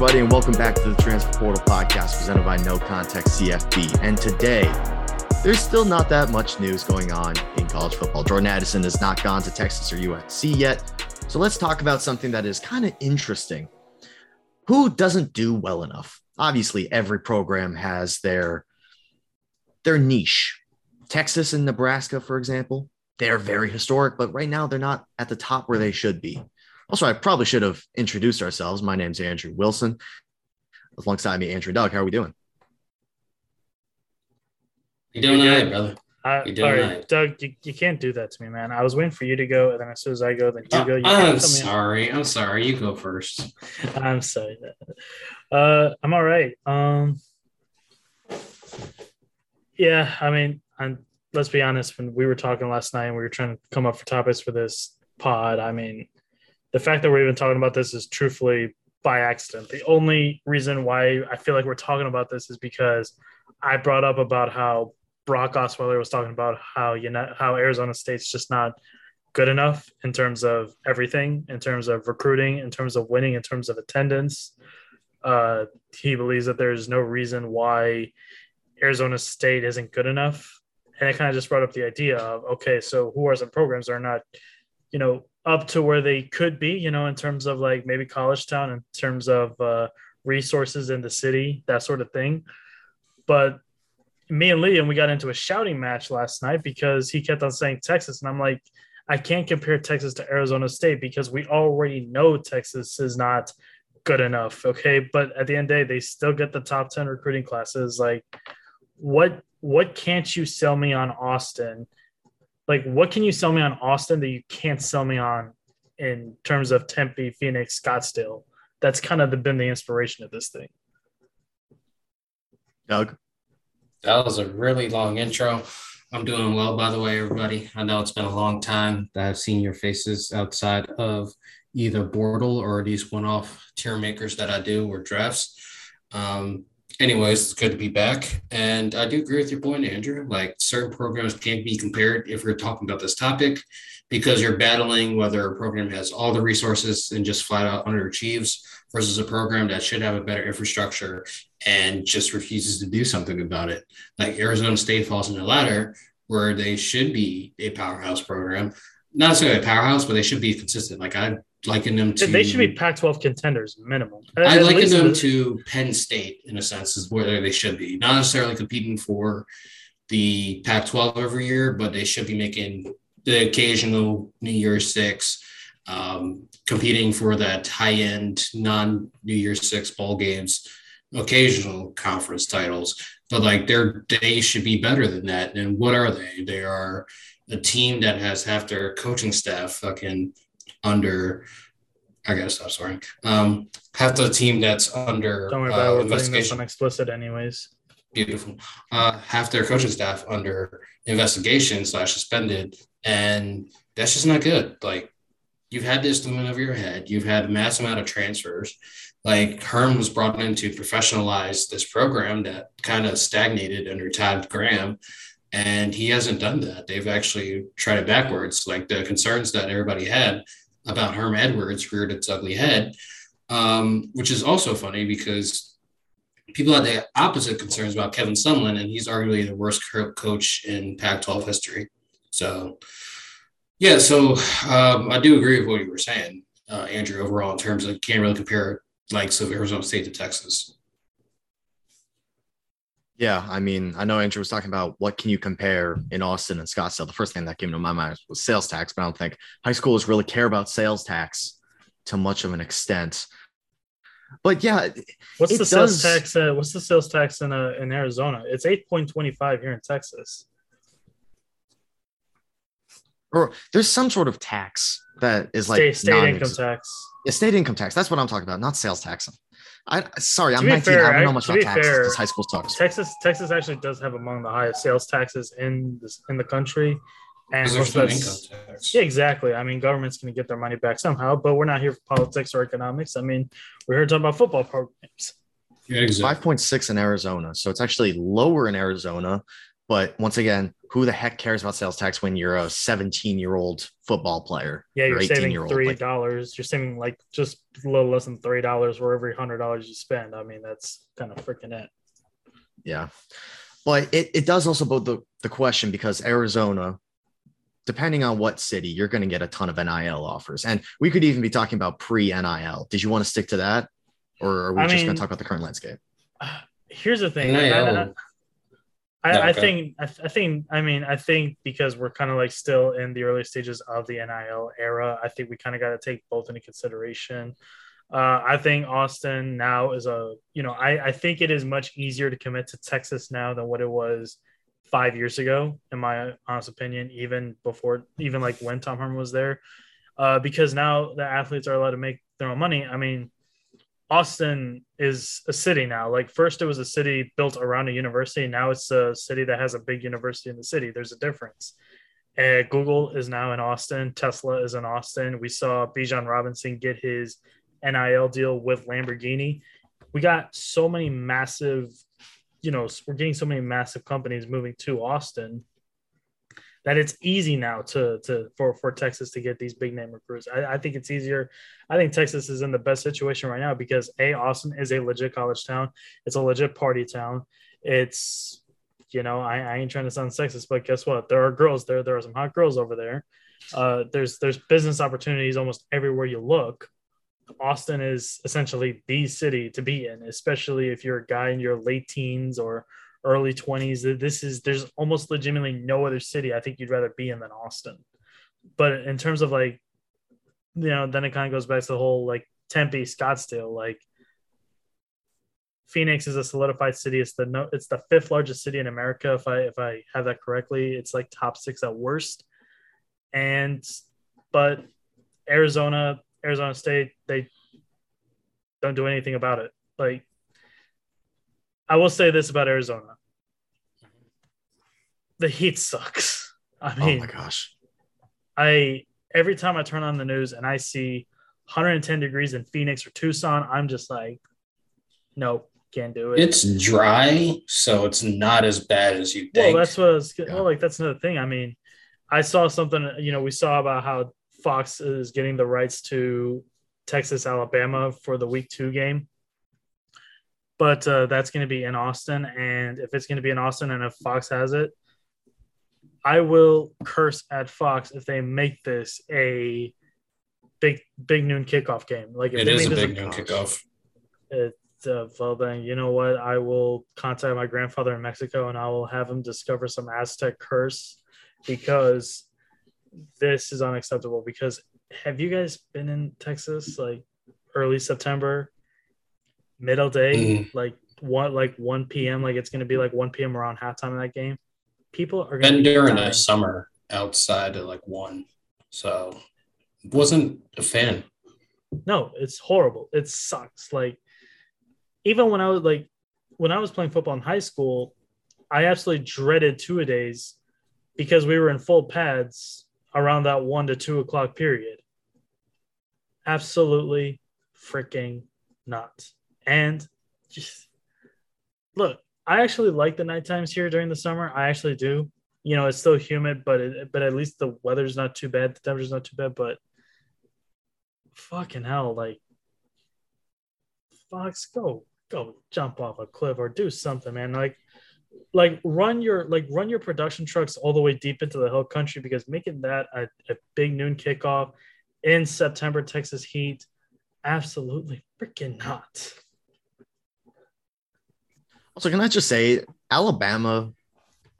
Everybody, and welcome back to the Transfer Portal podcast presented by No Context CFB. And today, there's still not that much news going on in college football. Jordan Addison has not gone to Texas or USC yet. So let's talk about something that is kind of interesting. Who doesn't do well enough? Obviously, every program has their their niche. Texas and Nebraska, for example, they're very historic, but right now they're not at the top where they should be. Also, I probably should have introduced ourselves. My name's Andrew Wilson. Alongside me, Andrew Doug. How are we doing? You doing all right, brother? Uh, You doing all right, right. Doug, you, you can't do that to me, man. I was waiting for you to go, and then as soon as I go, then you Oh, go. You I'm can't tell me- sorry. I'm sorry. You go first. I'm sorry. Uh, I'm all right. Um, yeah, I mean, I'm, let's be honest. When we were talking last night, and we were trying to come up for topics for this pod. I mean, the fact that we're even talking about this is truthfully by accident. The only reason why I feel like we're talking about this is because I brought up about how Brock Osweiler was talking about how you know how Arizona State's just not good enough in terms of everything, in terms of recruiting, in terms of winning, in terms of attendance. Uh, he believes that there's no reason why Arizona State isn't good enough. And it kind of just brought up the idea of okay, so who are some programs that are not, you know, up to where they could be, you know, in terms of like maybe college town, in terms of uh, resources in the city, that sort of thing. But me and Liam, we got into a shouting match last night because he kept on saying Texas. And I'm like, I can't compare Texas to Arizona State because we already know Texas is not good enough. Okay. But at the end of the day, they still get the top 10 recruiting classes. Like, what what can't you sell me on Austin? Like, what can you sell me on Austin that you can't sell me on in terms of Tempe, Phoenix, Scottsdale? That's kind of the, been the inspiration of this thing. Doug? That was a really long intro. I'm doing well, by the way, everybody. I know it's been a long time that I've seen your faces outside of either Bortle or these one-off tier makers that I do or drafts. Um, anyways, it's good to be back. And I do agree with your point, Andrew. Like certain programs can't be compared if we're talking about this topic because you're battling whether a program has all the resources and just flat out underachieves versus a program that should have a better infrastructure and just refuses to do something about it. Like Arizona State falls in the ladder where they should be a powerhouse program. Not necessarily a powerhouse, but they should be consistent. Like I liken them to They should be Pac-12 contenders minimum. I liken them the- to Penn State in a sense, is where they should be. Not necessarily competing for the Pac 12 every year, but they should be making the occasional New Year's Six, um, competing for that high end non New Year's Six bowl games, occasional conference titles. But like they're they should be better than that. And what are they? They are a team that has half their coaching staff fucking under I gotta stop swearing. Um, half the team that's under Don't worry uh, about it. This investigation. on explicit anyways. Beautiful. Uh, half their coaching staff under investigation slash suspended, and that's just not good. Like you've had this looming over your head. You've had a mass amount of transfers. Like Herm was brought in to professionalize this program that kind of stagnated under Todd Graham, and he hasn't done that. They've actually tried it backwards. Like the concerns that everybody had about Herm Edwards reared its ugly head, um, which is also funny because people had the opposite concerns about Kevin Sumlin, and he's arguably the worst coach in Pac-12 history. So, yeah, so um, I do agree with what you were saying, uh, Andrew. Overall, in terms of can't really compare likes of Arizona State to Texas. Yeah, I mean, I know Andrew was talking about what can you compare in Austin and Scottsdale. The first thing that came to my mind was sales tax, but I don't think high schools really care about sales tax to much of an extent. But yeah, What's the sales does- tax? Uh, what's the sales tax in uh, in Arizona? It's eight point twenty five here in Texas. or there's some sort of tax that is like state state income tax. Yeah, state income tax. That's what I'm talking about, not sales tax. I sorry, I'm To 19. fair, I don't know I- much to about taxes fair, because high school sucks. Texas Texas actually does have among the highest sales taxes in this in the country. And most of no tax. Yeah, exactly. I mean, government's going to get their money back somehow, but we're not here for politics or economics. I mean, we're here talking about football programs. Yeah, exactly. 5.6 in Arizona. So it's actually lower in Arizona. But once again, who the heck cares about sales tax when you're a 17 year old football player. Yeah, you're saving three player. dollars. You're saving like just a little less than three dollars for every hundred dollars you spend. I mean, that's kind of freaking it. Yeah. But it, it does also put the, the question because Arizona, depending on what city, you're going to get a ton of NIL offers. And we could even be talking about pre NIL. Did you want to stick to that? Or are we I just going to talk about the current landscape? Here's the thing. NIL. I, I, I think I, th- I think I mean I think because we're kind of like still in the early stages of the NIL era, I think we kind of got to take both into consideration. Uh, I think Austin now is a you know I, I think it is much easier to commit to Texas now than what it was five years ago, in my honest opinion. Even before even like when Tom Herman was there, uh, because now the athletes are allowed to make their own money. I mean, Austin is a city now. Like first it was a city built around a university. Now it's a city that has a big university in the city. There's a difference. Uh, Google is now in Austin. Tesla is in Austin. We saw Bijan Robinson get his NIL deal with Lamborghini. We got so many massive, you know, we're getting so many massive companies moving to Austin that it's easy now to to for for Texas to get these big name recruits. I, I think it's easier. I think Texas is in the best situation right now because a Austin is a legit college town. It's a legit party town. It's you know I, I ain't trying to sound sexist, but guess what? There are girls there. There are some hot girls over there. Uh, there's there's business opportunities almost everywhere you look. Austin is essentially the city to be in, especially if you're a guy in your late teens or early 20s. This is there's almost legitimately no other city I think you'd rather be in than Austin. But in terms of like, you know, then it kind of goes back to the whole like Tempe, Scottsdale, like Phoenix is a solidified city. It's the no, it's the fifth largest city in America. If I if I have that correctly, it's like top six at worst. And but Arizona, Arizona State, they don't do anything about it. Like I will say this about Arizona. The heat sucks. I Oh mean, my gosh. I every time I turn on the news and I see 110 degrees in Phoenix or Tucson, I'm just like, nope, can't do it. It's dry, so it's not as bad as you think. well, that's what I was, Yeah. well, like that's another thing. I mean, I saw something, you know, we saw about how Fox is getting the rights to Texas, Alabama for the week two game. But uh, that's going to be in Austin. And if it's going to be in Austin and if Fox has it, I will curse at Fox if they make this a big, big noon kickoff game. Like if it they is a this big noon kickoff. it, uh, well, then you know what? I will contact my grandfather in Mexico and I will have him discover some Aztec curse because this is unacceptable. Because have you guys been in Texas like early September, middle day, Mhm. like one like one p.m. Like it's going to be like one p.m. around halftime of that game. People are going be during the summer outside at like one, so wasn't a fan. No, it's horrible. It sucks. Like even when I was like when I was playing football in high school, I absolutely dreaded two a days because we were in full pads around that one to two o'clock period. Absolutely freaking nuts. And just look, I actually like the night times here during the summer. I actually do. You know, it's still humid, but it, but at least the weather's not too bad. The temperature's not too bad. But fucking hell, like Fox, go go jump off a cliff or do something, man. Like like run your like run your production trucks all the way deep into the hill country because making that a, a big noon kickoff in September Texas heat, absolutely freaking not. Also, can I just say, Alabama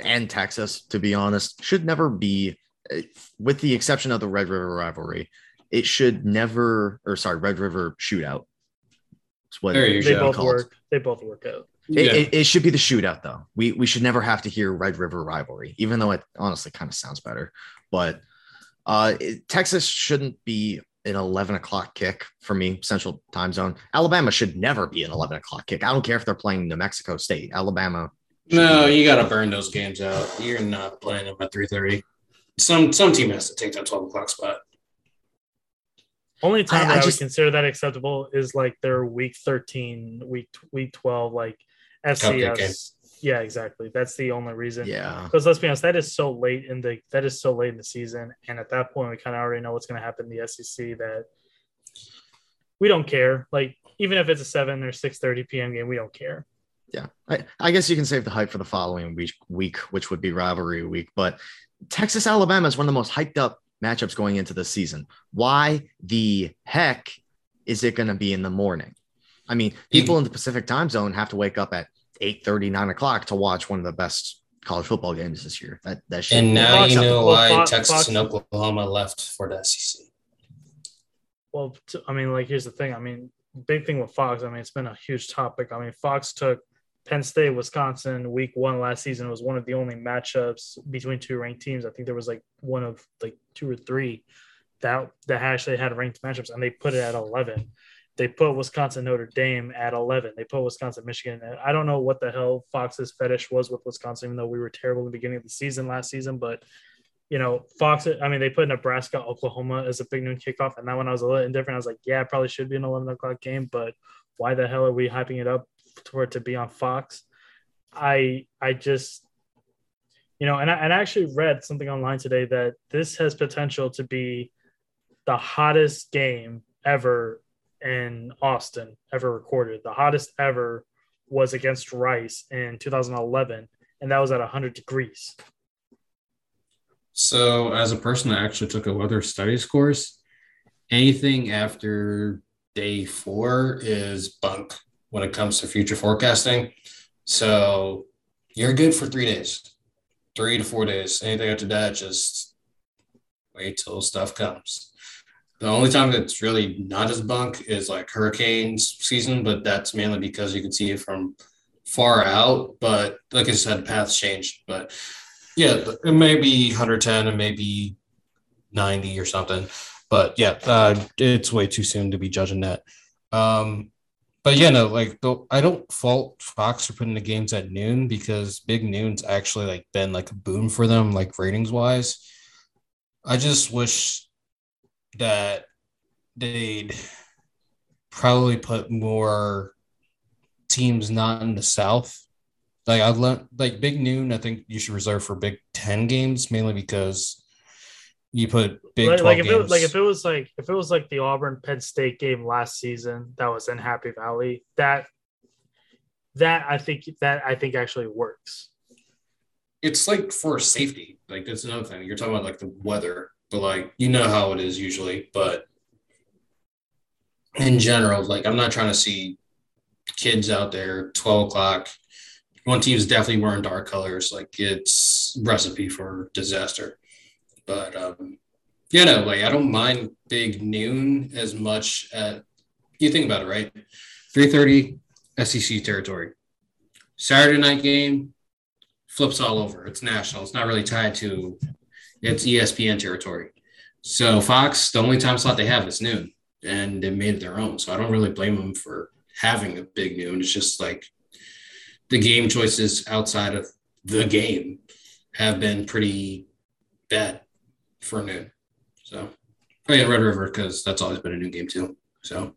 and Texas, to be honest, should never be, eh, with the exception of the Red River rivalry, it should never, or sorry, Red River shootout. It's what There you They go. both work. They both work out. It, Yeah. it, it should be the shootout, though. We we should never have to hear Red River rivalry, even though it honestly kind of sounds better. But uh, it- Texas shouldn't be an 11 o'clock kick for me, Central Time Zone. Alabama should never be an 11 o'clock kick. I don't care if they're playing New Mexico State. Alabama. No, be- you got to burn those games out. You're not playing them at three thirty. Some some team has to take that twelve o'clock spot. Only time I- that I I, just- would consider that acceptable is like their week 13, week week 12, like Cupcake. FCS Yeah, exactly. That's the only reason. Yeah. Because let's be honest, that is so late in the that is so late in the season, and at that point, we kind of already know what's going to happen in the SEC. That we don't care. Like even if it's a seven or six thirty p.m. game, we don't care. Yeah. I, I guess you can save the hype for the following week, week, which would be rivalry week. But Texas Alabama is one of the most hyped up matchups going into the season. Why the heck is it going to be in the morning? I mean, hmm. people in the Pacific time zone have to wake up at 8 30, 9 o'clock to watch one of the best college football games this year. That that shit. And now Fox- you know why Fox- Texas Fox- and Oklahoma left for the SEC. Well, t- I mean, like here's the thing. I mean, big thing with Fox. I mean, it's been a huge topic. I mean, Fox took Penn State, Wisconsin, week one last season. It was one of the only matchups between two ranked teams. I think there was like one of like two or three that that actually had ranked matchups, and they put it at eleven. They put Wisconsin Notre Dame at eleven. They put Wisconsin Michigan. I don't know what the hell Fox's fetish was with Wisconsin, even though we were terrible in the beginning of the season last season. But you know, Fox. I mean, they put Nebraska, Oklahoma as a big noon kickoff, and that one I was a little indifferent. I was like, yeah, probably should be an eleven o'clock game, but why the hell are we hyping it up for it to be on Fox? I I just you know, and I, and I actually read something online today that this has potential to be the hottest game ever in Austin ever recorded. The hottest ever was against Rice in 2011, and that was at 100 degrees. So, as a person that actually took a weather studies course, anything after day four is bunk when it comes to future forecasting. So, you're good for three days, three to four days. Anything after that, just wait till stuff comes. The only time that's really not as bunk is like hurricanes season, but that's mainly because you can see it from far out. But like I said, paths change. But yeah, it may be 110 and maybe 90 or something. But yeah, uh, it's way too soon to be judging that. Um, but yeah, no, like I don't fault Fox for putting the games at noon because big noon's actually like been like a boom for them, like ratings wise. I just wish that they'd probably put more teams not in the South like I'd let like Big Noon. I think you should reserve for Big Ten games mainly because you put Big Like, Twelve like if games. it like if it was like if it was like the Auburn Penn State game last season that was in Happy Valley, that that I think that I think actually works. it's like for safety. Like that's another thing. You're talking about like the weather, but like you know how it is usually. But in general, like I'm not trying to see kids out there 12 o'clock. One team's definitely wearing dark colors. Like it's recipe for disaster. But um yeah, no, like I don't mind big noon as much at you think about it, right? 3:30 SEC territory. Saturday night game, flips all over. It's national. It's not really tied to it's ESPN territory. So Fox, the only time slot they have is noon, and they made it their own. So I don't really blame them for having a big noon. It's just like the game choices outside of the game have been pretty bad for noon. So oh yeah, Red River because that's always been a new game too. So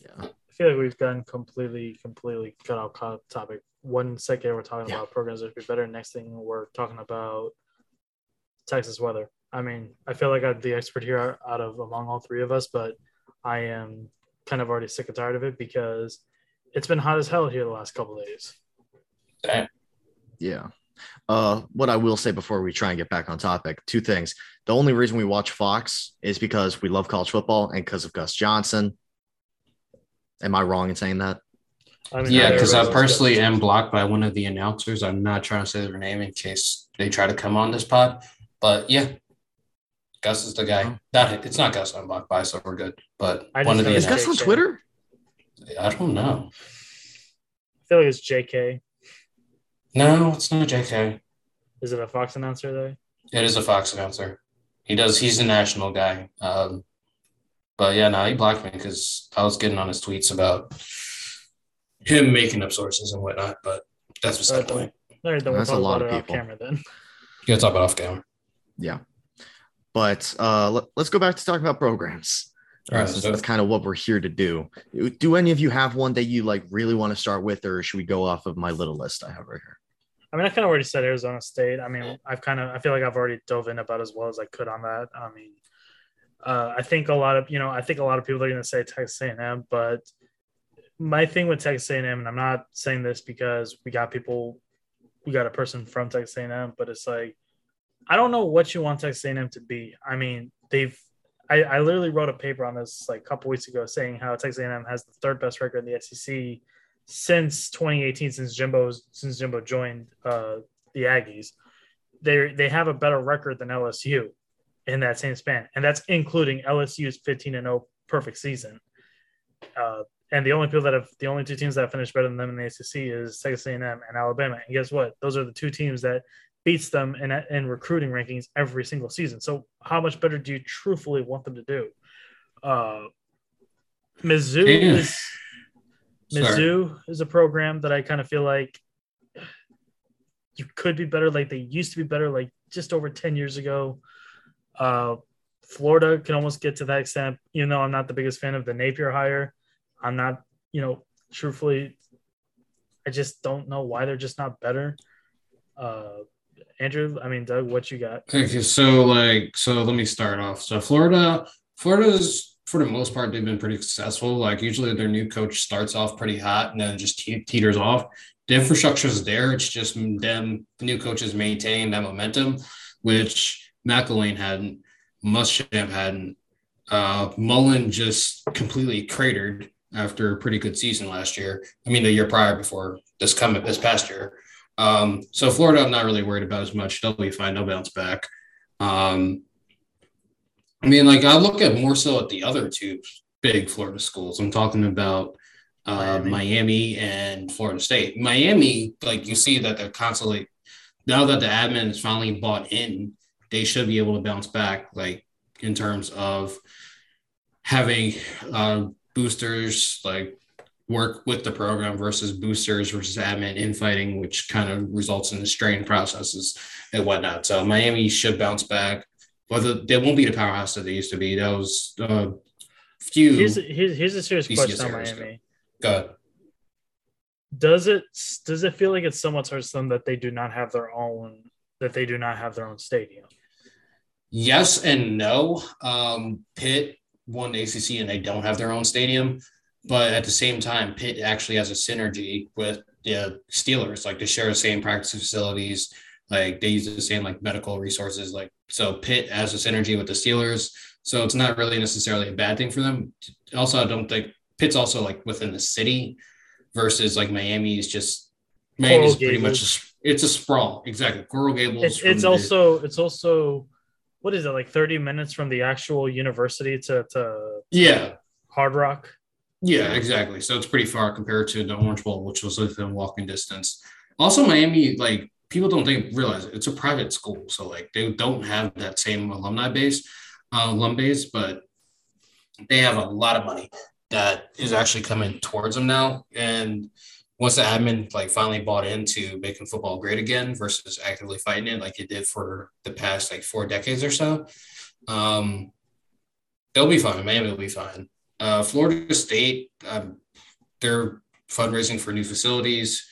Yeah. I feel like we've gotten completely, completely cut off topic. One second we're talking Yeah. about programs that would be better. Next thing we're talking about Texas weather. I mean, I feel like I'm the expert here out of among all three of us, but I am kind of already sick and tired of it because it's been hot as hell here the last couple of days. that Yeah. Uh, what I will say before we try and get back on topic, two things. The only reason we watch Fox is because we love college football and because of Gus Johnson. Am I wrong in saying that? I mean, yeah, because I personally am blocked by one of the announcers. I'm not trying to say their name in case they try to come on this pod. But yeah, Gus is the guy. Oh. Not it's not Gus I'm blocked by, so we're good. But I one just of the know Is Gus on Twitter? I don't know. I feel like it's JK. No, it's not JK. Is it a Fox announcer though? It is a Fox announcer. He does. He's a national guy. Um, but yeah, no, he blocked me because I was getting on his tweets about him making up sources and whatnot. But that's beside the point. All right, then we'll That's a lot of it off people. camera then. You gotta talk about off camera. Yeah. But uh, let, us go back to talking about programs. All right, since so- that's kind of what we're here to do. Do any of you have one that you like really want to start with, or should we go off of my little list I have right here? I mean, I kind of already said Arizona State. I mean, I've kind of, I feel like I've already dove in about as well as I could on that. I mean, uh, I think a lot of, you know, I think a lot of people are going to say Texas A&M, but my thing with Texas A&M, and I'm not saying this because we got people, we got a person from Texas A&M, but it's like, I don't know what you want Texas A&M to be. I mean, they've, I, I literally wrote a paper on this like a couple weeks ago saying how Texas A&M has the third best record in the SEC since 2018, since Jimbo since Jimbo joined uh, the Aggies, they they have a better record than LSU in that same span, and that's including LSU's 15 and 0 perfect season. Uh, and the only people that have the only two teams that have finished better than them in the ACC is Texas A&M and Alabama. And guess what? Those are the two teams that beats them in in recruiting rankings every single season. So how much better do you truthfully want them to do? Uh, Mizzou yeah. is Mizzou Sorry. is a program that I kind of feel like you could be better. Like they used to be better, like just over 10 years ago. Uh, Florida can almost get to that extent, even though I'm not the biggest fan of the Napier hire. I'm not, you know, truthfully, I just don't know why they're just not better. Uh, Andrew, I mean, Doug, what you got? Okay, so like, so let me start off. So Florida, Florida's for the most part, they've been pretty successful. Like usually their new coach starts off pretty hot and then just te- teeters off. The infrastructure is there. It's just them, the new coaches maintaining that momentum, which McElwain hadn't, Muschamp hadn't. Uh, Mullen just completely cratered after a pretty good season last year. I mean, the year prior before this coming this past year. Um, so Florida, I'm not really worried about as much. They'll be fine. They'll bounce back. Um, I mean, like I look at more so at the other two big Florida schools. I'm talking about uh, Miami. Miami. and Florida State. Miami, like you see that they're constantly now that the admin is finally bought in, they should be able to bounce back, like in terms of having uh, boosters like work with the program versus boosters versus admin infighting, which kind of results in the strain processes and whatnot. So Miami should bounce back. Whether they won't be the powerhouse that they used to be. That was uh, few. Here's, here's, here's a serious question on Miami. Go ahead. Does it does it feel like it's somewhat towards them that they do not have their own that they do not have their own stadium? Yes and no. Um, Pitt won the ACC and they don't have their own stadium, but at the same time, Pitt actually has a synergy with the Steelers. Like they share the same practice facilities, like they use the same like medical resources. Like so, Pitt has a synergy with the Steelers, so it's not really necessarily a bad thing for them. Also, I don't think Pitt's also like within the city versus like Miami is just Miami is pretty much a, it's a sprawl. Exactly, Coral Gables. It's, it's also it's also what is it like thirty minutes from the actual university to to yeah Hard Rock. Yeah, exactly. So it's pretty far compared to the Orange Bowl, which was within walking distance. Also, Miami, like people don't think realize it. it's a private school, so like they don't have that same alumni base, uh, alum base, but they have a lot of money that is actually coming towards them now. And once the admin like finally bought into making football great again versus actively fighting it like it did for the past like four decades or so, um, they'll be fine. Miami will be fine. Uh, Florida State, um, they're fundraising for new facilities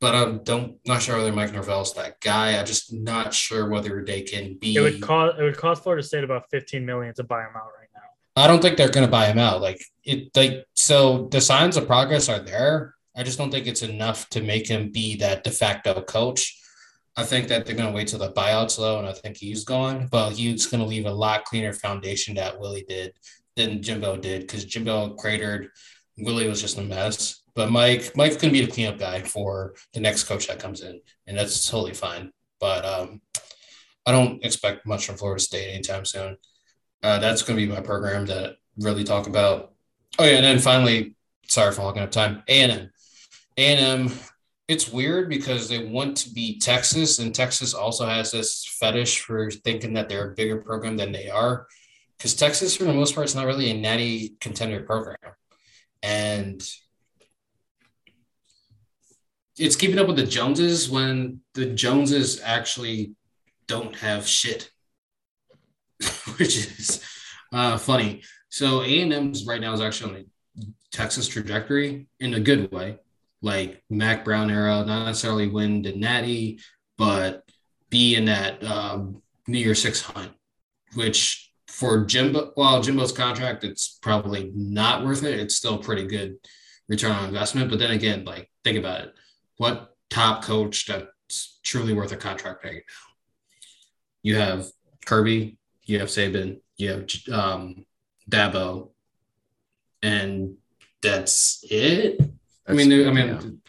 but I'm don't not sure whether Mike Norvell's that guy. I'm just not sure whether they can be. It would cost it would cost Florida State about 15 million to buy him out right now. I don't think they're going to buy him out. Like it, like so the signs of progress are there. I just don't think it's enough to make him be that de facto coach. I think that they're going to wait till the buyout's low, and I think he's gone. But he's going to leave a lot cleaner foundation that Willie did than Jimbo did because Jimbo cratered. Willie was just a mess. But Mike, Mike's gonna be the cleanup guy for the next coach that comes in, and that's totally fine. But um, I don't expect much from Florida State anytime soon. Uh, that's gonna be my program to really talk about. Oh yeah, and then finally, sorry for hogging up time. A and M, A and M. It's weird because they want to be Texas, and Texas also has this fetish for thinking that they're a bigger program than they are. Because Texas, for the most part, is not really a natty contender program, and it's keeping up with the Joneses when the Joneses actually don't have shit, which is uh, funny. So A and M's right now is actually on a Texas trajectory in a good way. like Mack Brown era, not necessarily win the Natty, but be in that um, New Year Six hunt, which for Jimbo, well, Jimbo's contract, it's probably not worth it. It's still pretty good return on investment. But then again, like think about it. What top coach that's truly worth a contract right now? You have Kirby, you have Saban, you have um, Dabo, and that's it. That's, I mean, I mean,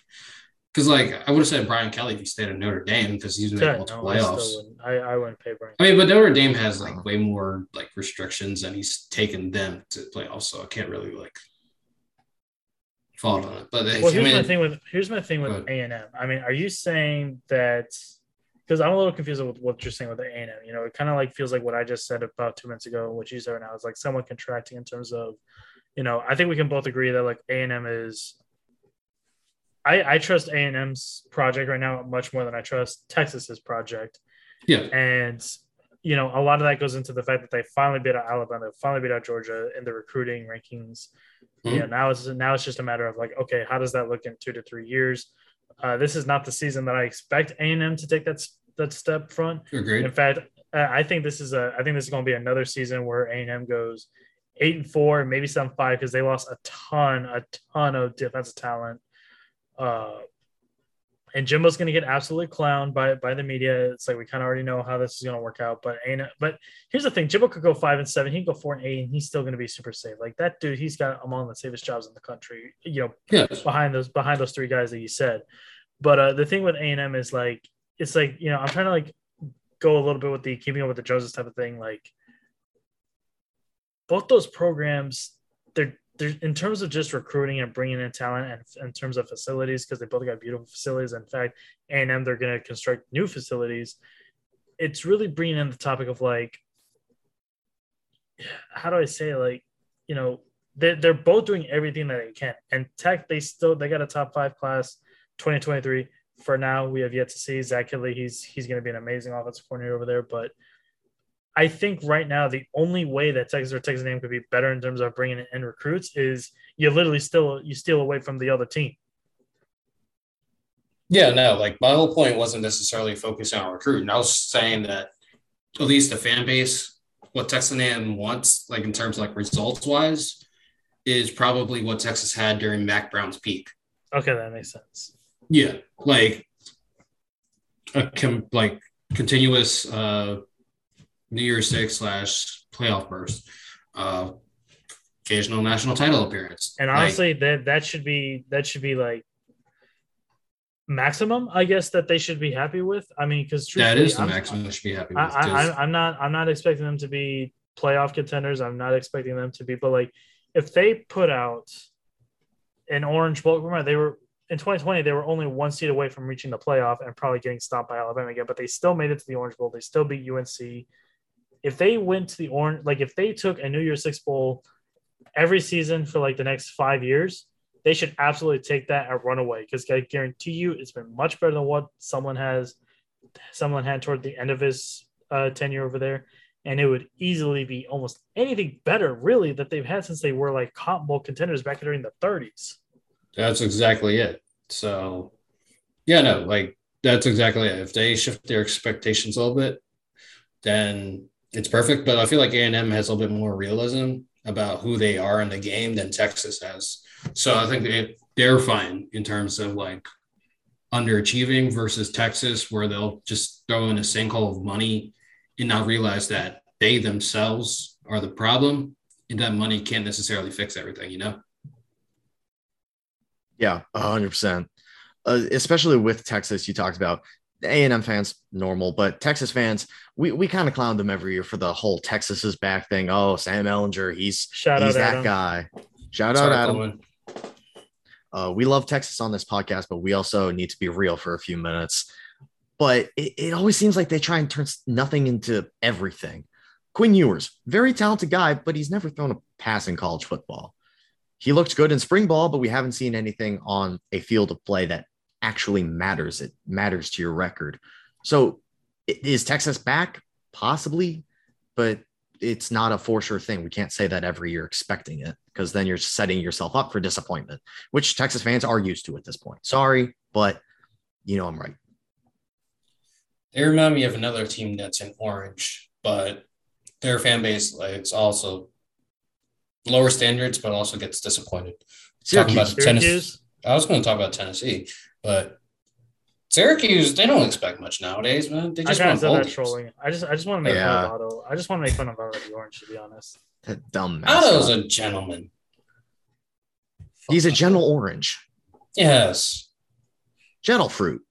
because like I would have said Brian Kelly if he stayed at Notre Dame because he's made yeah, multiple no, playoffs. I, wouldn't. I, I wouldn't pay Brian. I mean, but Notre Dame has like way more like restrictions, and he's taken them to playoffs, so I can't really like fault on it. But well, here's my thing with here's my thing with A and M. I mean, are you saying that? Because I'm a little confused with what you're saying with the A and M. You know, it kind of like feels like what I just said about two minutes ago, what you said right now is like someone contracting in terms of, you know, I think we can both agree that like A and M is. I, I trust A and M's project right now much more than I trust Texas's project. Yeah, and you know a lot of that goes into the fact that they finally beat out Alabama, finally beat out Georgia in the recruiting rankings Mm-hmm. Yeah, now it's now it's just a matter of like, okay, how does that look in two to three years? Uh, this is not the season that I expect A and M to take that that step front. Agreed. In fact, I think this is a I think this is going to be another season where A and M goes eight and four, maybe seven five because they lost a ton, a ton of defensive talent. Uh, and Jimbo's going to get absolutely clowned by by the media. It's like we kind of already know how this is going to work out. But ain't it, but here's the thing: Jimbo could go five and seven. He can go four and eight, and he's still going to be super safe. Like that dude, he's got among the safest jobs in the country. You know, yes. behind those behind those three guys that you said. But uh, the thing with A and M is like it's like you know I'm trying to like go a little bit with the keeping up with the Joneses type of thing. Like both those programs, they're in terms of just recruiting and bringing in talent and in terms of facilities because they both got beautiful facilities in fact a&m they're going to construct new facilities it's really bringing in the topic of like how do i say like you know they're, they're both doing everything that they can and tech they still they got a top five class 2023 for now we have yet to see zach Kittley. he's he's going to be an amazing offensive coordinator over there but I think right now the only way that Texas or Texas A&M could be better in terms of bringing in recruits is you literally still you steal away from the other team. Yeah, no, like my whole point wasn't necessarily focusing on recruiting. I was saying that at least the fan base, what Texas A&M wants, like in terms of like results wise, is probably what Texas had during Mack Brown's peak. Okay, that makes sense. Yeah, like a com- like continuous uh New Year's Six slash playoff burst, uh, occasional national title appearance. And honestly, like, that that should be that should be like maximum, I guess that they should be happy with. I mean, because that is the I'm, maximum they should be happy with. I, I, I'm not I'm not expecting them to be playoff contenders. I'm not expecting them to be, but like if they put out an Orange Bowl, remember they were in 2020 they were only one seat away from reaching the playoff and probably getting stopped by Alabama again, but they still made it to the Orange Bowl. They still beat UNC if they went to the orange, like if they took a New Year's Six bowl every season for like the next five years, they should absolutely take that and run away because I guarantee you it's been much better than what someone has, someone had toward the end of his uh, tenure over there. And it would easily be almost anything better, really, that they've had since they were like Cotton Bowl contenders back during the 30s. That's exactly it. So, yeah, no, like that's exactly it. If they shift their expectations a little bit, then it's perfect, but I feel like A&M has a little bit more realism about who they are in the game than Texas has. So I think they, they're fine in terms of like underachieving versus Texas, where they'll just throw in a sinkhole of money and not realize that they themselves are the problem and that money can't necessarily fix everything, you know? Yeah, 100%. Uh, especially with Texas, you talked about a&M fans normal, but Texas fans, we, we kind of clown them every year for the whole Texas is back thing. Oh, Sam Ehlinger he's Shout he's that Adam. guy. Shout Sorry, out Adam. Uh, we love Texas on this podcast, but we also need to be real for a few minutes. But it, it always seems like they try and turn nothing into everything. Quinn Ewers, very talented guy, but he's never thrown a pass in college football. He looked good in spring ball, but we haven't seen anything on a field of play that actually matters. It matters to your record. So is Texas back? Possibly, but it's not a for sure thing. We can't say that every year expecting it because then you're setting yourself up for disappointment, which Texas fans are used to at this point. Sorry, but you know I'm right. They remind me of another team that's in orange, but their fan base like it's also lower standards, but also gets disappointed. Talking about Syracuse. Tennessee, I was going to talk about Tennessee, but Syracuse they don't expect much nowadays, man. They just kind want of said bowl that trolling. I just I just want to make Yeah. fun of Otto. I just want to make fun of Otto the Orange, to be honest. That dumb Otto's mascot. a gentleman. He's a gentle orange, Yes. gentle fruit.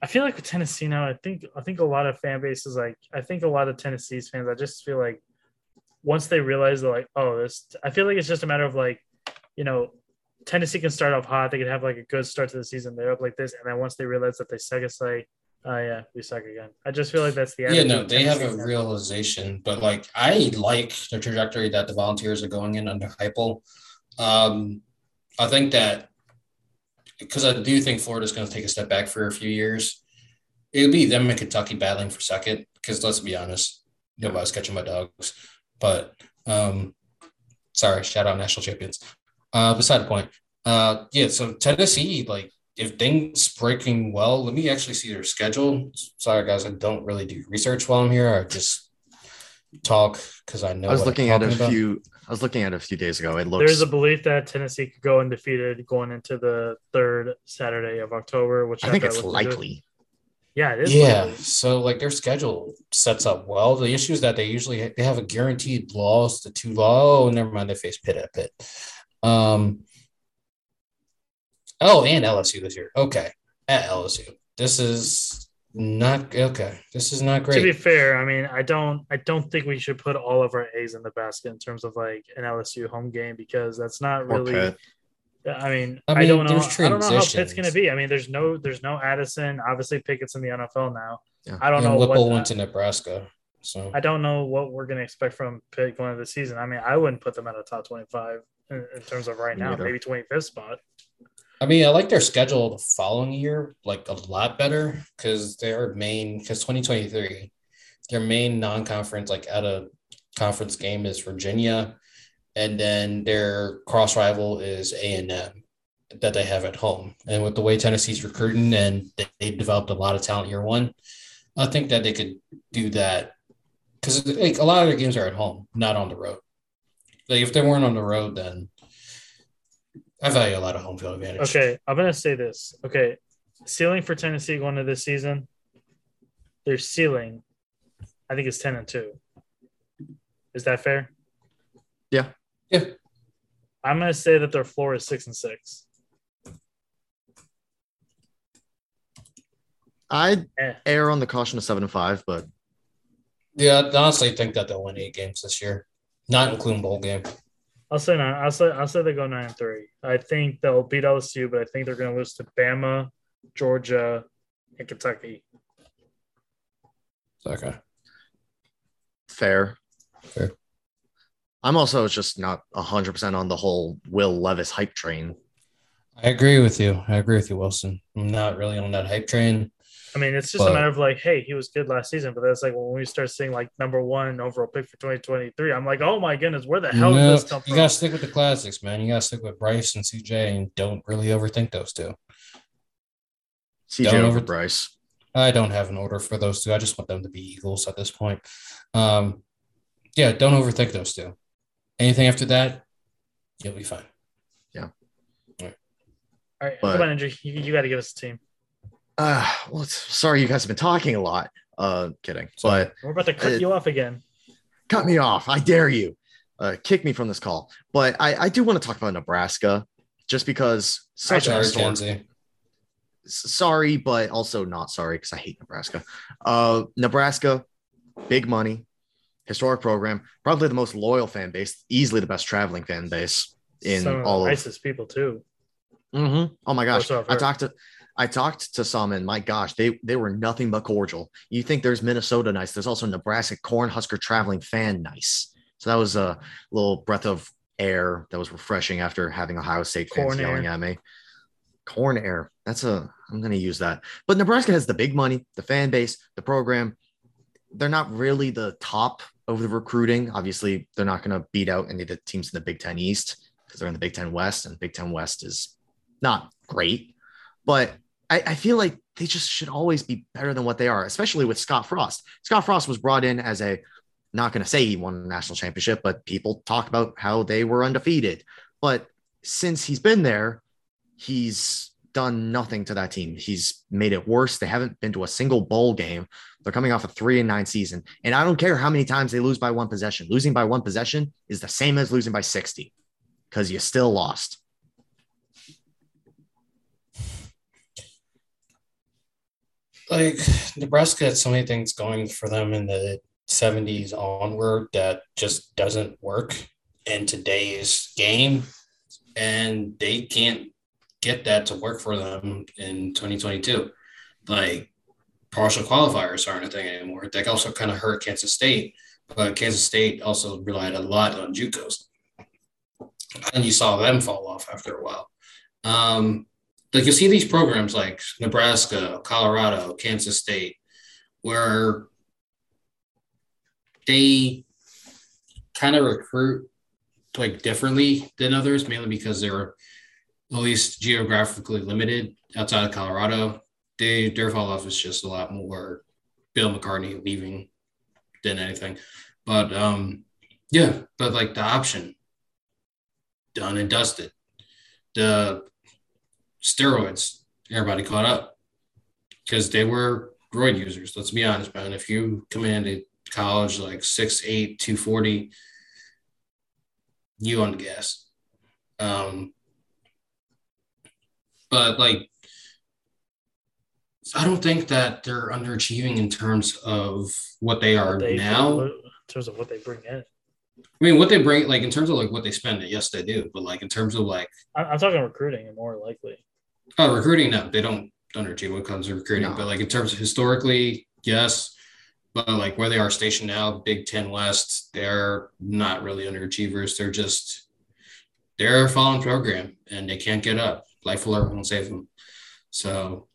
I feel like with Tennessee now, I think I think a lot of fan bases like I think a lot of Tennessee's fans. I just feel like once they realize they're like, oh, this. I feel like it's just a matter of like, you know, Tennessee can start off hot. They can have like a good start to the season. They're up like this, and then once they realize that they suck, it's like, oh yeah, we suck again. I just feel like that's the Yeah, no, they have a realization, but like I like the trajectory that the volunteers are going in under Heupel. Um, I think that because I do think Florida's going to take a step back for a few years. It'll be them and Kentucky battling for second. Because let's be honest, nobody's catching my dogs. But um, sorry, shout out national champions. Uh, beside the point. Uh, yeah, so Tennessee, like if things breaking well, let me actually see their schedule. Sorry, guys, I don't really do research while I'm here. I just talk because I know. I was looking at a about. few. I was looking at it a few days ago. It looks. There's a belief that Tennessee could go undefeated going into the third Saturday of October, which I think bet it's looks good. likely. Yeah, it is. Yeah, likely. so like their schedule sets up well. The issue is that they usually they have a guaranteed loss to two low. Oh, never mind, they face Pitt at Pitt. Um. Oh, and LSU this year. Okay, at LSU. This is not okay. This is not great. To be fair, I mean, I don't, I don't think we should put all of our eggs in the basket in terms of like an LSU home game because that's not really. Pitt. I mean, I I, don't know. I don't know how Pitt's going to be. I mean, there's no, there's no Addison. Obviously, Pickett's in the NFL now. Yeah. I don't and know Whipple what. went to Nebraska. So I don't know what we're going to expect from Pitt going into the season. I mean, I wouldn't put them at a top twenty-five in, in terms of right Me now. neither. Maybe twenty-fifth spot. I mean, I like their schedule the following year like a lot better because their main because 2023, their main non-conference like out of conference game is Virginia, and then their cross rival is A and M that they have at home. And with the way Tennessee's recruiting and they, they developed a lot of talent year one, I think that they could do that because like a lot of their games are at home, not on the road. Like if they weren't on the road, then I value a lot of home field advantage. Okay, I'm gonna say this. Okay, ceiling for Tennessee going into this season, their ceiling, I think is ten and two. Is that fair? Yeah. Yeah. I'm gonna say that their floor is six and six. I'd Eh. err on the caution of seven and five, but Yeah, I honestly think that they'll win eight games this year, not including bowl game. I'll say nine. I'll say I'll say they go nine and three. I think they'll beat LSU, but I think they're gonna lose to Bama, Georgia, and Kentucky. Okay. fair. Fair. I'm also just not hundred percent on the whole Will Levis hype train. I agree with you. I agree with you, Wilson. I'm not really on that hype train. I mean, it's just But- a matter of like, hey, he was good last season, but that's like when we start seeing like number one overall pick for 2023. I'm like, oh my goodness, where the hell No, did this come from? you gotta stick with the classics, man. You gotta stick with Bryce and CJ and don't really overthink those two. CJ Don't over over- Bryce. I don't have an order for those two. I just want them to be Eagles at this point. Um, yeah, don't overthink those two. Anything after that, you'll be fine. Yeah. All right, but- come on, Andrew, you, you got to give us a team. Uh, well, it's, sorry, you guys have been talking a lot. Uh, kidding, Sorry. but We're about to cut Uh, you off again. cut me off. I dare you. Uh, kick me from this call. But I, I do want to talk about Nebraska, just because such Sorry, a historic sorry, but also not sorry because I hate Nebraska. Uh, Nebraska, big money, historic program, probably the most loyal fan base, easily the best traveling fan base in Some of all the of. nicest people too. Mhm. Oh my gosh, I've I heard. talked to. I talked to some, and my gosh, they they were nothing but cordial. You think there's Minnesota nice? There's also Nebraska Cornhusker traveling fan nice. So that was a little breath of air that was refreshing after having Ohio State fans Corn yelling air. at me. Corn air. That's a. I'm going to use that. But Nebraska has the big money, the fan base, the program. They're not really the top of the recruiting. Obviously, they're not going to beat out any of the teams in the Big Ten East because they're in the Big Ten West, and Big Ten West is not great. But I, I, feel like they just should always be better than what they are, especially with Scott Frost. Scott Frost was brought in as a not going to say he won a national championship, but people talk about how they were undefeated. But since he's been there, he's done nothing to that team. He's made it worse. They haven't been to a single bowl game. They're coming off a three and nine season. And I don't care how many times they lose by one possession. Losing by one possession is the same as losing by 60 because you still lost. Like Nebraska had so many things going for them in the 70s onward that just doesn't work in today's game. And they can't get that to work for them in 2022. Like partial qualifiers aren't a thing anymore. That also kind of hurt Kansas State, but Kansas State also relied a lot on JUCOs, and you saw them fall off after a while. Um, like you see these programs like Nebraska, Colorado, Kansas State, where they kind of recruit like differently than others, mainly because they're at least geographically limited outside of Colorado. They their fall off is just a lot more Bill McCartney leaving than anything. But um yeah, but like the option done and dusted. The steroids, everybody caught up because they were roid users. Let's be honest, man. If you commanded college like 6'8, 240, you on the gas. Um, but like I don't think that they're underachieving in terms of what they are they, now. In terms of what they bring in. I mean, what they bring, like in terms of like what they spend, yes, they do. But like in terms of like, I'm talking recruiting and more likely. Oh, recruiting, no, they don't underachieve when it comes to recruiting. No. But like in terms of historically, yes. But like where they are stationed now, Big Ten West, they're not really underachievers. They're just they're a fallen program and they can't get up life will ever won't save them. So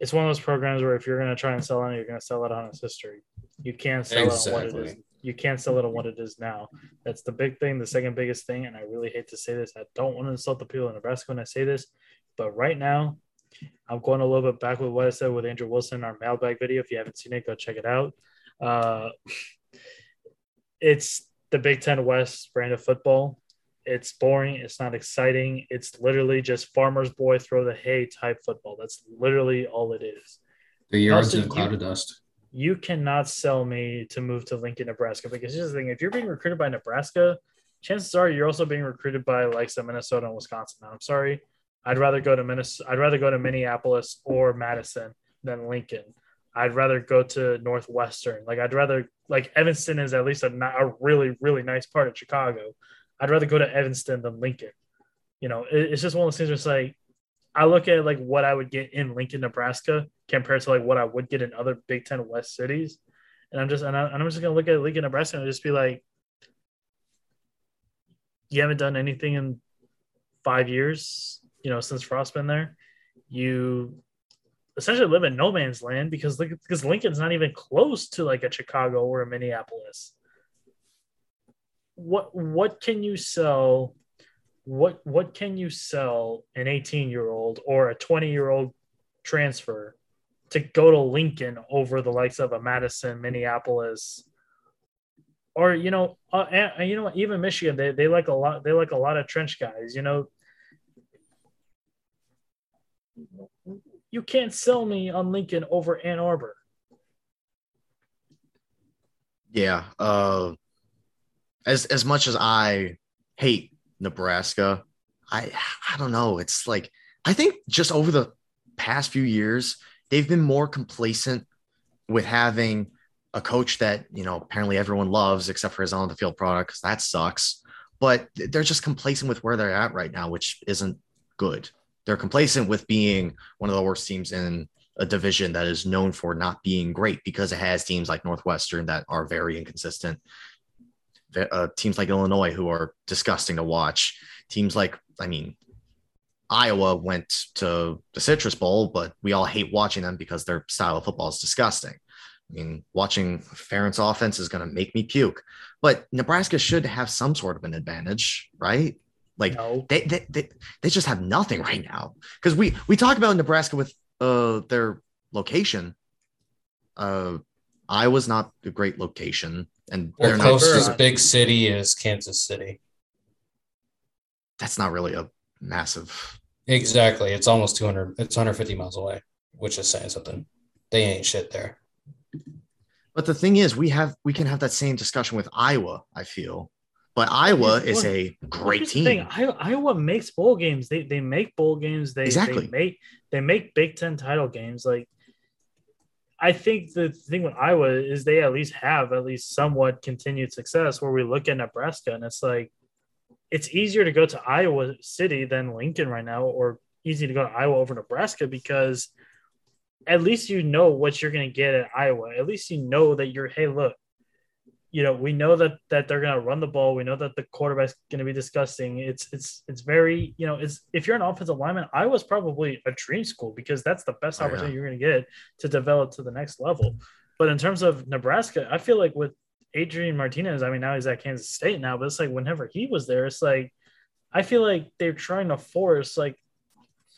it's one of those programs where if you're going to try and sell it, you're going to sell it on its history. You can't sell exactly. it on what it is. You can't sell it on what it is now. That's the big thing. The second biggest thing, and I really hate to say this, I don't want to insult the people in Nebraska when I say this, but right now, I'm going a little bit back with what I said with Andrew Wilson, our mailbag video. If you haven't seen it, go check it out. Uh, it's the Big Ten West brand of football. It's boring. It's not exciting. It's literally just farmer's boy throw the hay type football. That's literally all it is. The yards in a cloud of dust. You cannot sell me to move to Lincoln, Nebraska, because here's the thing: if you're being recruited by Nebraska, chances are you're also being recruited by like some Minnesota and Wisconsin. Now, I'm sorry, I'd rather go to Minnesota. I'd rather go to Minneapolis or Madison than Lincoln. I'd rather go to Northwestern. Like I'd rather like Evanston is at least a, a really really nice part of Chicago. I'd rather go to Evanston than Lincoln. You know, it, it's just one of those things where it's like I look at like what I would get in Lincoln, Nebraska, compared to like what I would get in other Big Ten West cities, and I'm just and, I, am just gonna look at Lincoln, Nebraska, and just be like, you haven't done anything in five years, you know, since Frost been there. You essentially live in no man's land because because Lincoln's not even close to like a Chicago or a Minneapolis what what can you sell what what can you sell an 18 year old or a 20 year old transfer to go to Lincoln over the likes of a Madison, Minneapolis, or you know, uh, and, you know, even Michigan, they, they like a lot. They like a lot of trench guys. You know, you can't sell me on Lincoln over Ann Arbor. Yeah, uh, as as much as I hate Nebraska, I I don't know. It's like I think just over the past few years, they've been more complacent with having a coach that you know apparently everyone loves except for his on the field product because that sucks. But they're just complacent with where they're at right now, which isn't good. They're complacent with being one of the worst teams in a division that is known for not being great because it has teams like Northwestern that are very inconsistent uh, teams like Illinois who are disgusting to watch. Teams like, I mean, Iowa went to the Citrus Bowl, but we all hate watching them because their style of football is disgusting. I mean, watching Ferentz offense is going to make me puke. But Nebraska should have some sort of an advantage, right? Like No. they they, they, they just have nothing right now. Because we we talk about Nebraska with uh their location. Uh Iowa's not a great location, and Their they're not closest not- big city is Kansas City. that's not really a massive Exactly. It's almost 200. It's 150 miles away, which is saying something. They ain't shit there. But the thing is, we have we can have that same discussion with Iowa. I feel, but Iowa Here's is a great team. thing, Iowa makes bowl games. They they make bowl games. They Exactly. they make they make Big Ten title games. Like I think the thing with Iowa is they at least have at least somewhat continued success. Where we look at Nebraska and it's like it's easier to go to Iowa City than Lincoln right now, or easy to go to Iowa over Nebraska because at least you know what you're going to get at Iowa. At least you know that you're, hey, look, you know, we know that that they're going to run the ball. We know that the quarterback's going to be disgusting. It's it's it's very, you know, it's if you're an offensive lineman, Iowa's probably a dream school because that's the best Oh, yeah. opportunity you're going to get to develop to the next level. But in terms of Nebraska, I feel like with Adrian Martinez, I mean, now he's at Kansas State now, but it's like whenever he was there, it's like I feel like they're trying to force like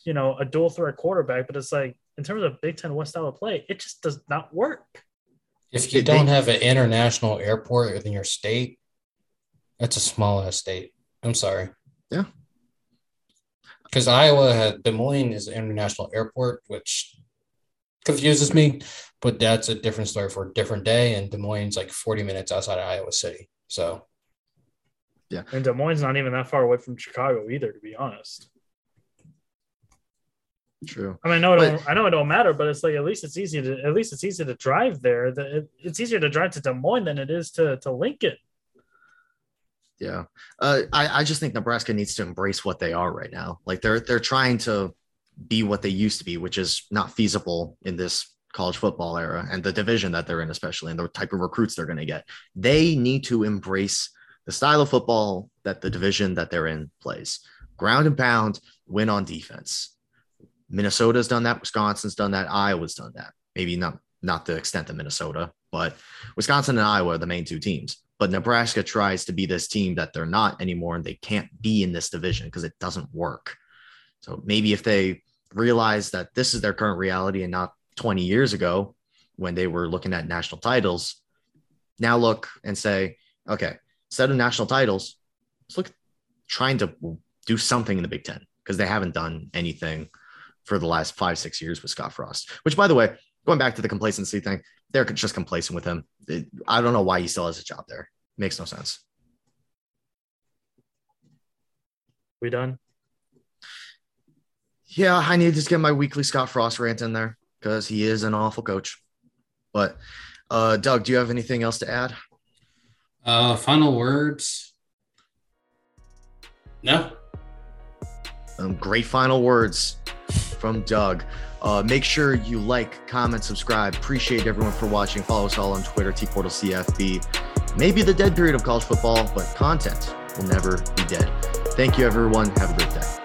you know a dual threat quarterback, but it's like in terms of Big Ten West style of play, it just does not work. If you They- don't have an international airport within your state, that's a small ass state. I'm sorry. Yeah. Because Iowa had Des Moines is an international airport, which confuses me, but that's a different story for a different day. And Des Moines like 40 minutes outside of Iowa City. So yeah. And Des Moines not even that far away from Chicago either, to be honest. True. I mean, I know it But- don't, I know it don't matter, but it's like at least it's easy to at least it's easy to drive there. The- it- It's easier to drive to Des Moines than it is to to Lincoln. Yeah. Uh, I, I just think Nebraska needs to embrace what they are right now. Like they're they're trying to be what they used to be, which is not feasible in this college football era and the division that they're in, especially and the type of recruits they're going to get. They need to embrace the style of football that the division that they're in plays. Ground and pound, win on defense. Minnesota's done that. Wisconsin's done that. Iowa's done that. Maybe not not the extent of Minnesota, but Wisconsin and Iowa are the main two teams. But Nebraska tries to be this team that they're not anymore, and they can't be in this division because it doesn't work. So maybe if they realize that this is their current reality and not 20 years ago when they were looking at national titles, now look and say, okay, instead of national titles, let's look trying to do something in the Big Ten because they haven't done anything for the last five, six years with Scott Frost. Which, by the way, going back to the complacency thing, they're just complacent with him. It- I don't know why he still has a job there. Makes no sense. We done? Yeah, I need to just get my weekly Scott Frost rant in there because he is an awful coach. But uh, Doug, do you have anything else to add? uh final words. No. Um, great final words from Doug. Uh, make sure you like, comment, subscribe. Appreciate everyone for watching. Follow us all on Twitter, TPortalCFB. Maybe the dead period of college football, but content will never be dead. Thank you, everyone. Have a great day.